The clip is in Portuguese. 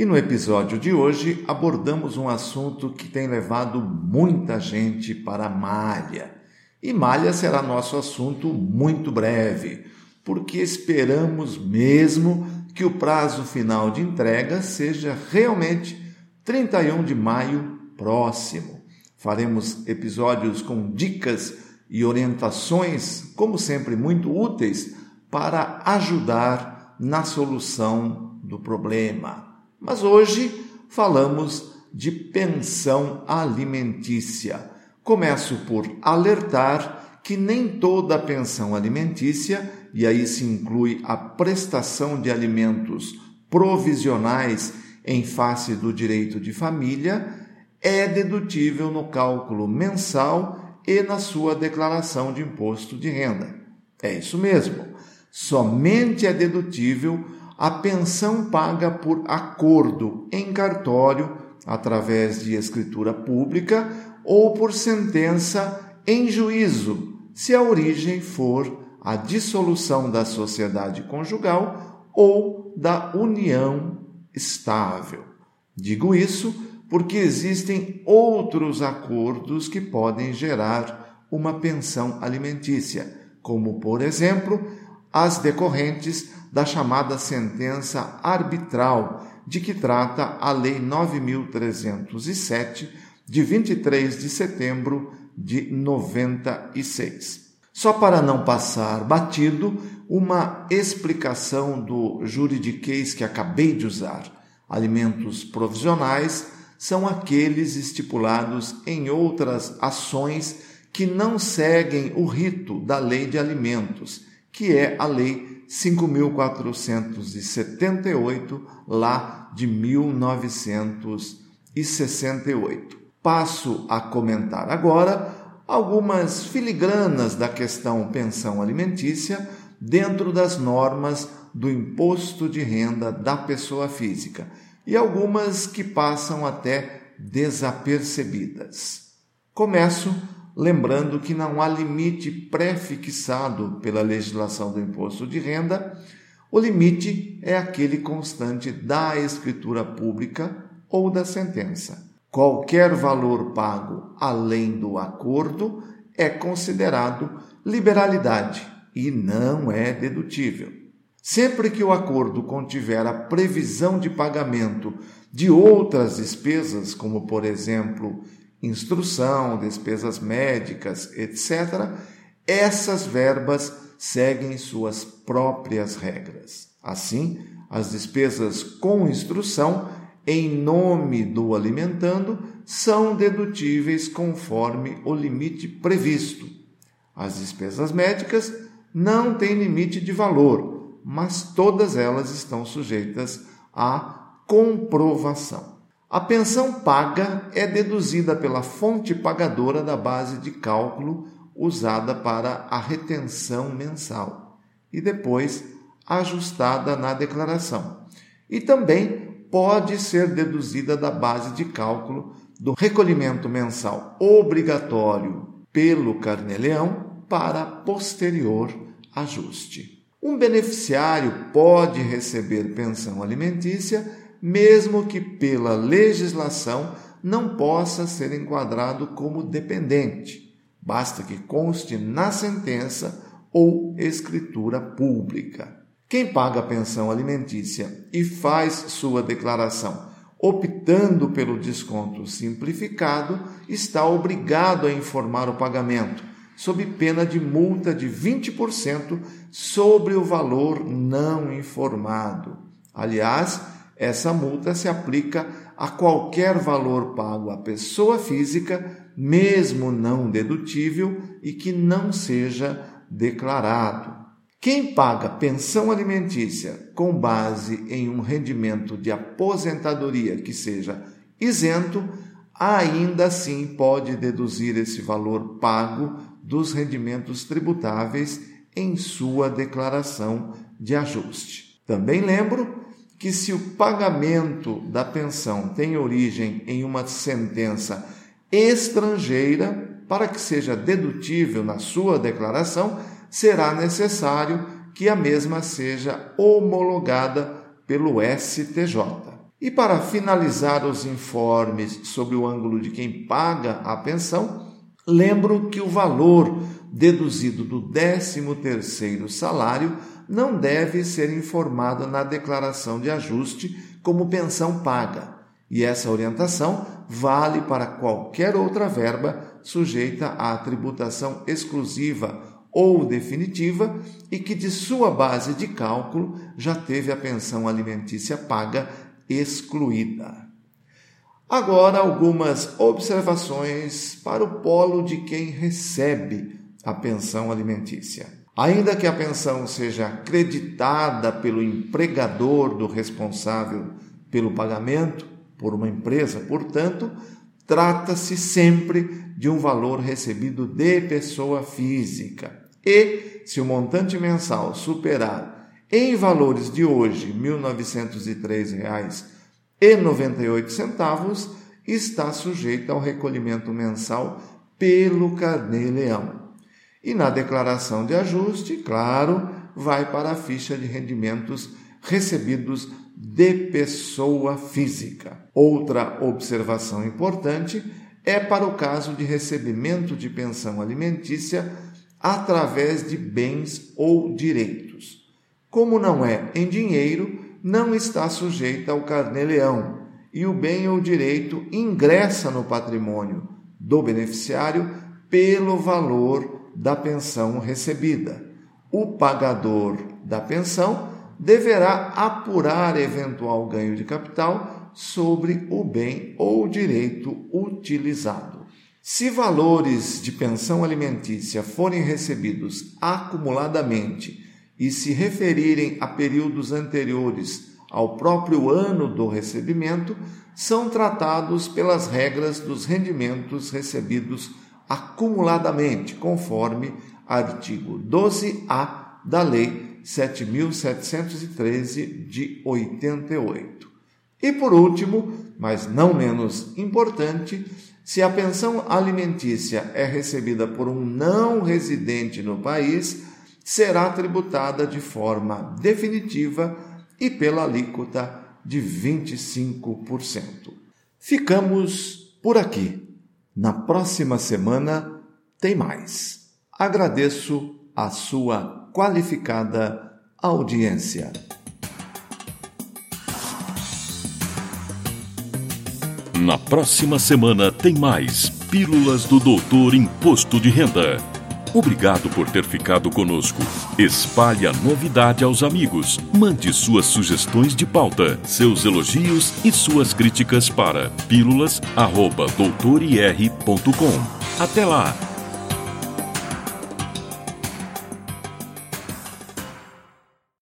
E no episódio de hoje abordamos um assunto que tem levado muita gente para a malha. E malha será nosso assunto muito breve, porque esperamos mesmo que o prazo final de entrega seja realmente 31 de maio próximo. Faremos episódios com dicas e orientações, como sempre, muito úteis para ajudar na solução do problema. Mas hoje falamos de pensão alimentícia. Começo por alertar que nem toda pensão alimentícia, e aí se inclui a prestação de alimentos provisionais em face do direito de família, é dedutível no cálculo mensal e na sua declaração de imposto de renda. É isso mesmo. Somente é dedutível a pensão paga por acordo em cartório, através de escritura pública ou por sentença em juízo, se a origem for a dissolução da sociedade conjugal ou da união estável. Digo isso porque existem outros acordos que podem gerar uma pensão alimentícia, como, por exemplo, as decorrentes da chamada sentença arbitral, de que trata a Lei 9307, de 23 de setembro de 96. Só para não passar batido, uma explicação do juridiquês que acabei de usar. Alimentos provisionais são aqueles estipulados em outras ações que não seguem o rito da lei de alimentos, que é a Lei 5.478, lá de 1968. Passo a comentar agora algumas filigranas da questão pensão alimentícia dentro das normas do imposto de renda da pessoa física e algumas que passam até desapercebidas. Começo lembrando que não há limite pré-fixado pela legislação do imposto de renda, o limite é aquele constante da escritura pública ou da sentença. Qualquer valor pago além do acordo é considerado liberalidade e não é dedutível. Sempre que o acordo contiver a previsão de pagamento de outras despesas, como por exemplo instrução, despesas médicas, etc., essas verbas seguem suas próprias regras. Assim, as despesas com instrução, em nome do alimentando, são dedutíveis conforme o limite previsto. As despesas médicas não têm limite de valor, mas todas elas estão sujeitas à comprovação. A pensão paga é deduzida pela fonte pagadora da base de cálculo usada para a retenção mensal e depois ajustada na declaração. E também pode ser deduzida da base de cálculo do recolhimento mensal obrigatório pelo carneleão para posterior ajuste. Um beneficiário pode receber pensão alimentícia mesmo que pela legislação não possa ser enquadrado como dependente. Basta que conste na sentença ou escritura pública. Quem paga a pensão alimentícia e faz sua declaração optando pelo desconto simplificado, está obrigado a informar o pagamento, sob pena de multa de 20% sobre o valor não informado. Aliás, essa multa se aplica a qualquer valor pago à pessoa física, mesmo não dedutível e que não seja declarado. Quem paga pensão alimentícia com base em um rendimento de aposentadoria que seja isento, ainda assim pode deduzir esse valor pago dos rendimentos tributáveis em sua declaração de ajuste. Também lembro que, se o pagamento da pensão tem origem em uma sentença estrangeira, para que seja dedutível na sua declaração, será necessário que a mesma seja homologada pelo STJ. E para finalizar os informes sobre o ângulo de quem paga a pensão, lembro que o valor deduzido do 13º salário não deve ser informado na declaração de ajuste como pensão paga, e essa orientação vale para qualquer outra verba sujeita à tributação exclusiva ou definitiva e que de sua base de cálculo já teve a pensão alimentícia paga excluída. Agora, algumas observações para o polo de quem recebe a pensão alimentícia. Ainda que a pensão seja acreditada pelo empregador do responsável pelo pagamento, por uma empresa, portanto, trata-se sempre de um valor recebido de pessoa física. E, se o montante mensal superar em valores de hoje R$ 1.903,98, está sujeito ao recolhimento mensal pelo Carnê-Leão. E na declaração de ajuste, claro, vai para a ficha de rendimentos recebidos de pessoa física. Outra observação importante é para o caso de recebimento de pensão alimentícia através de bens ou direitos. Como não é em dinheiro, não está sujeita ao carnê-leão e o bem ou direito ingressa no patrimônio do beneficiário pelo valor da pensão recebida. O pagador da pensão deverá apurar eventual ganho de capital sobre o bem ou direito utilizado. Se valores de pensão alimentícia forem recebidos acumuladamente e se referirem a períodos anteriores ao próprio ano do recebimento, são tratados pelas regras dos rendimentos recebidos acumuladamente, conforme artigo 12A da Lei 7713 de 88. E por último, mas não menos importante, se a pensão alimentícia é recebida por um não residente no país, será tributada de forma definitiva e pela alíquota de 25%. Ficamos por aqui. Na próxima semana tem mais. Agradeço a sua qualificada audiência. Na próxima semana tem mais Pílulas do Doutor Imposto de Renda. Obrigado por ter ficado conosco. Espalhe a novidade aos amigos. Mande suas sugestões de pauta, seus elogios e suas críticas para pílulas.doutorir.com. Até lá!